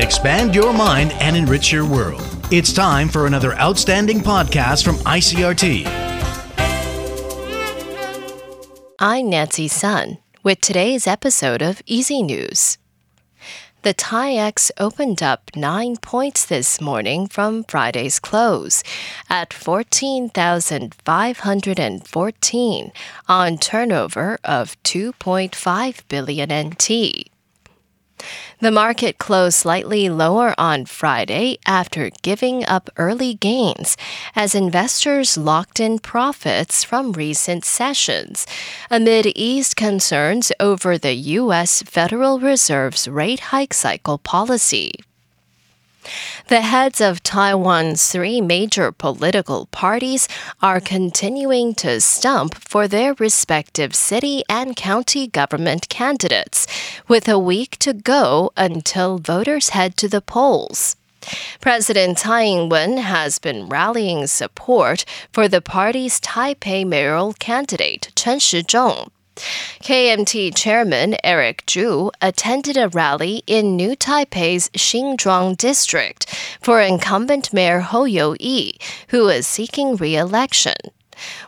Expand your mind and enrich your world. It's time for another outstanding podcast from ICRT. I'm Nancy Sun with today's episode of EZ News. The TAIEX opened up nine points this morning from Friday's close at 14,514 on turnover of 2.5 billion NT. The market closed slightly lower on Friday after giving up early gains as investors locked in profits from recent sessions amid eased concerns over the U.S. Federal Reserve's rate hike cycle policy. The heads of Taiwan's three major political parties are continuing to stump for their respective city and county government candidates, with a week to go until voters head to the polls. President Tsai Ing-wen has been rallying support for the party's Taipei mayoral candidate Chen Shih-chung. KMT Chairman Eric Chu attended a rally in New Taipei's Xinzhuang district for incumbent Mayor Hou Yu-ih, who is seeking re-election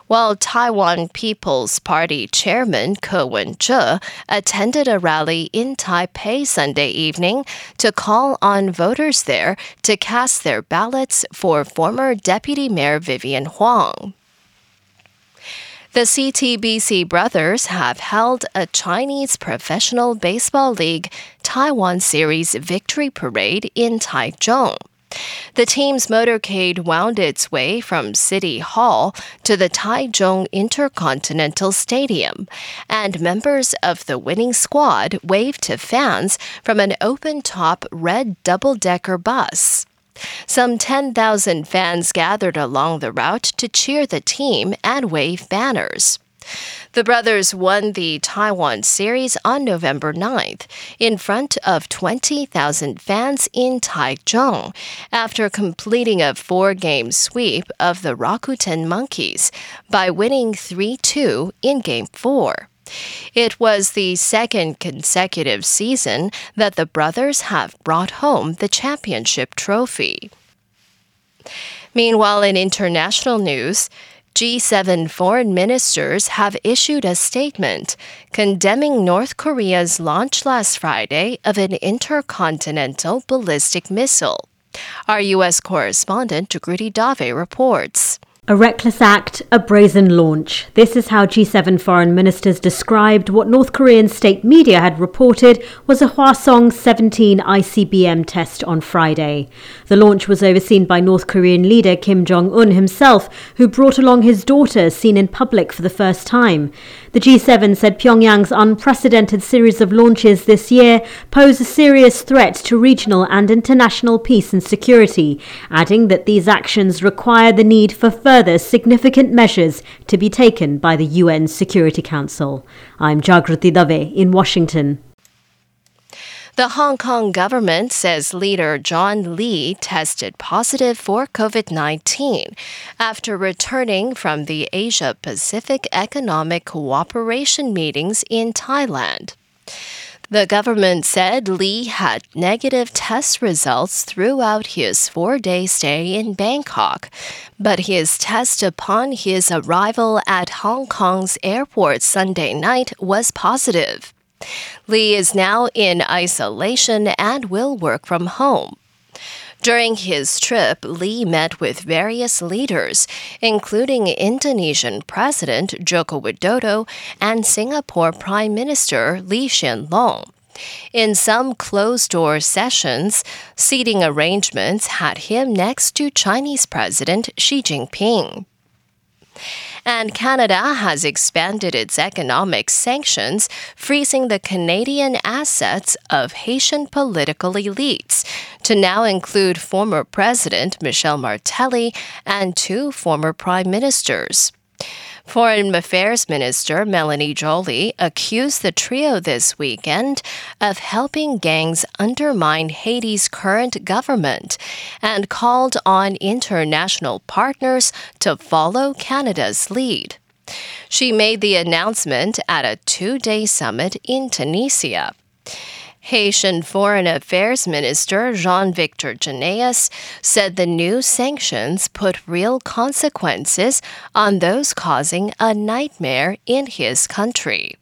while Taiwan People's Party Chairman Ko Wen-je attended a rally in Taipei Sunday evening to call on voters there to cast their ballots for former Deputy Mayor Vivian Huang. The CTBC brothers have held a Chinese Professional Baseball League Taiwan Series victory parade in Taichung. The team's motorcade wound its way from City Hall to the Taichung Intercontinental Stadium, and members of the winning squad waved to fans from an open top red double decker bus. Some 10,000 fans gathered along the route to cheer the team and wave banners. The brothers won the Taiwan Series on November 9th in front of 20,000 fans in Taichung after completing a four game sweep of the Rakuten Monkeys by winning 3 2 in Game 4. It was the second consecutive season that the brothers have brought home the championship trophy. Meanwhile, in international news, G7 foreign ministers have issued a statement condemning North Korea's launch last Friday of an intercontinental ballistic missile. Our U.S. correspondent, Jagruti Dave, reports. A reckless act, a brazen launch. This is how G7 foreign ministers described what North Korean state media had reported was a Hwasong 17 ICBM test on Friday. The launch was overseen by North Korean leader Kim Jong un himself, who brought along his daughter, seen in public for the first time. The G7 said Pyongyang's unprecedented series of launches this year pose a serious threat to regional and international peace and security, adding that these actions require the need for further further significant measures to be taken by the UN Security Council. I'm Jagruti Dave in Washington. The Hong Kong government says leader John Lee tested positive for COVID 19 after returning from the Asia Pacific Economic Cooperation meetings in Thailand. The government said Lee had negative test results throughout his four day stay in Bangkok, but his test upon his arrival at Hong Kong's airport Sunday night was positive. Lee is now in isolation and will work from home. During his trip, Lee met with various leaders, including Indonesian President Joko Widodo and Singapore Prime Minister Lee Hsien Loong. In some closed door sessions, seating arrangements had him next to Chinese President Xi Jinping. And Canada has expanded its economic sanctions, freezing the Canadian assets of Haitian political elites to now include former President Michel Martelly and two former prime ministers. Foreign Affairs Minister Melanie Joly accused the trio this weekend of helping gangs undermine Haiti's current government and called on international partners to follow Canada's lead. She made the announcement at a two day summit in Tunisia. Haitian Foreign Affairs Minister Jean Victor Geneus said the new sanctions put real consequences on those causing a nightmare in his country.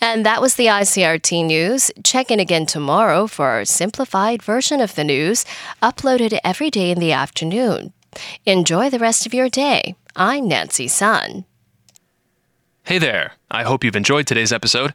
And that was the ICRT news. Check in again tomorrow for a simplified version of the news uploaded every day in the afternoon. Enjoy the rest of your day. I'm Nancy Sun. Hey there. I hope you've enjoyed today's episode.